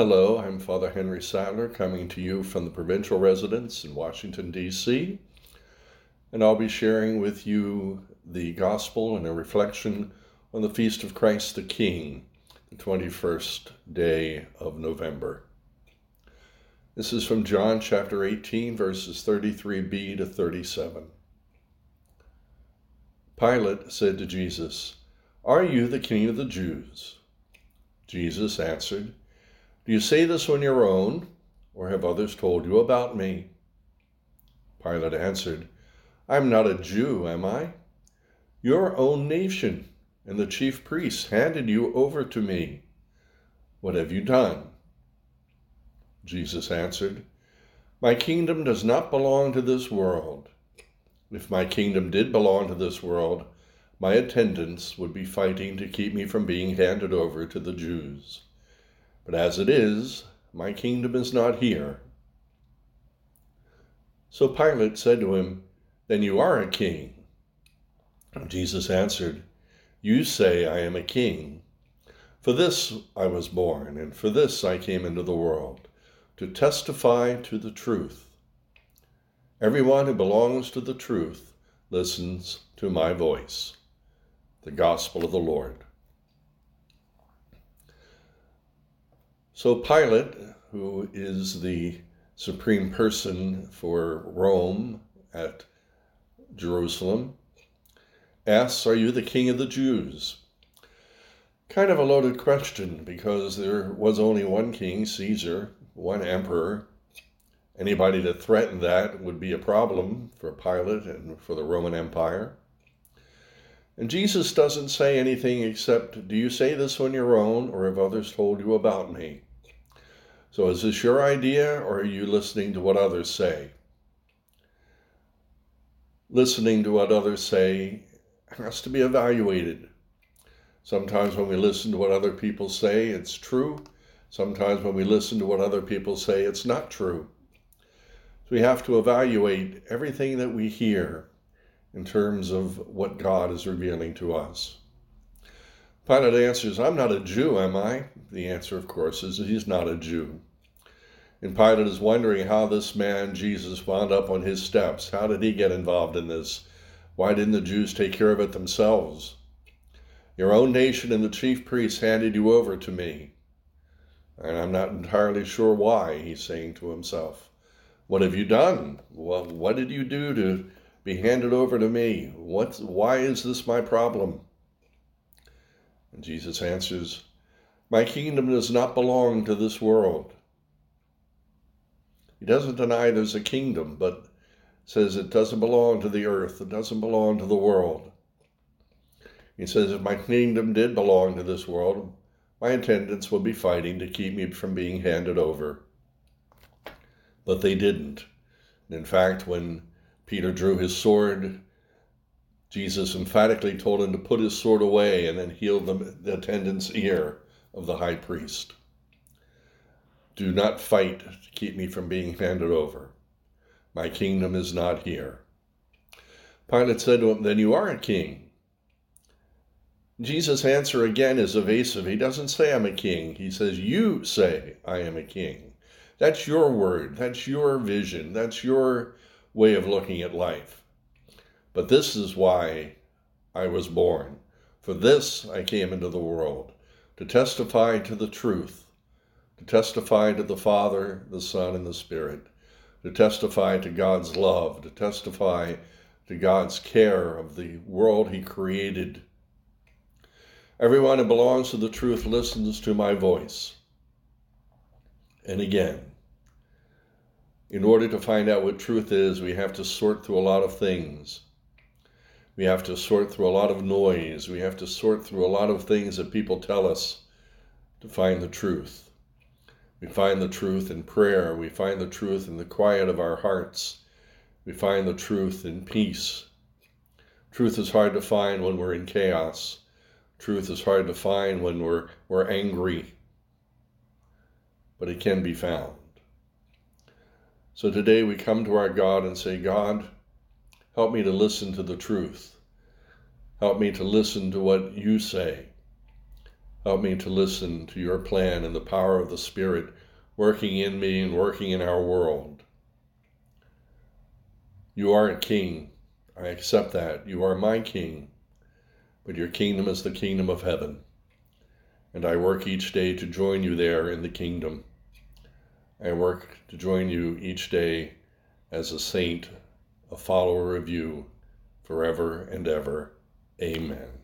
Hello, I'm Father Henry Sattler coming to you from the provincial residence in Washington, D.C., and I'll be sharing with you the gospel and a reflection on the feast of Christ the King, the 21st day of November. This is from John chapter 18, verses 33b to 37. Pilate said to Jesus, Are you the king of the Jews? Jesus answered, Do you say this on your own, or have others told you about me? Pilate answered, I am not a Jew, am I? Your own nation and the chief priests handed you over to me. What have you done? Jesus answered, My kingdom does not belong to this world. If my kingdom did belong to this world, my attendants would be fighting to keep me from being handed over to the Jews. But as it is, my kingdom is not here. So Pilate said to him, Then you are a king. Jesus answered, You say I am a king. For this I was born, and for this I came into the world, to testify to the truth. Everyone who belongs to the truth listens to my voice the gospel of the Lord. So Pilate, who is the supreme person for Rome at Jerusalem, asks, Are you the king of the Jews? Kind of a loaded question because there was only one king, Caesar, one emperor. Anybody that threatened that would be a problem for Pilate and for the Roman Empire. And Jesus doesn't say anything except, Do you say this on your own, or have others told you about me? So is this your idea, or are you listening to what others say? Listening to what others say has to be evaluated. Sometimes when we listen to what other people say, it's true. Sometimes when we listen to what other people say, it's not true. So we have to evaluate everything that we hear in terms of what God is revealing to us. Pilate answers, I'm not a Jew, am I? The answer, of course, is he's not a Jew. And Pilate is wondering how this man, Jesus, wound up on his steps. How did he get involved in this? Why didn't the Jews take care of it themselves? Your own nation and the chief priests handed you over to me. And I'm not entirely sure why, he's saying to himself. What have you done? Well, what did you do to be handed over to me. What, why is this my problem? And Jesus answers, My kingdom does not belong to this world. He doesn't deny there's a kingdom, but says it doesn't belong to the earth, it doesn't belong to the world. He says, If my kingdom did belong to this world, my attendants would be fighting to keep me from being handed over. But they didn't. in fact, when Peter drew his sword. Jesus emphatically told him to put his sword away and then the, the attendant's ear of the high priest. Do not fight to keep me from being handed over. My kingdom is not here. Pilate said to him, Then you are a king. Jesus' answer again is evasive. He doesn't say, I'm a king. He says, You say, I am a king. That's your word. That's your vision. That's your way of looking at life. But this is why I was born. For this I came into the world, to testify to the truth, to testify to the Father, the Son, and the Spirit, to testify to God's love, to testify to God's care of the world He created. Everyone who belongs to the truth listens to my voice. And again, in order to find out what truth is, we have to sort through a lot of things. We have to sort through a lot of noise. We have to sort through a lot of things that people tell us to find the truth. We find the truth in prayer. We find the truth in the quiet of our hearts. We find the truth in peace. Truth is hard to find when we're in chaos. Truth is hard to find when we're, we're angry. But it can be found. So today we come to our God and say, God, help me to listen to the truth. Help me to listen to what you say. Help me to listen to your plan and the power of the Spirit working in me and working in our world. You are a king. I accept that. You are my king. But your kingdom is the kingdom of heaven. And I work each day to join you there in the kingdom. I work to join you each day as a saint, a follower of you, forever and ever. Amen.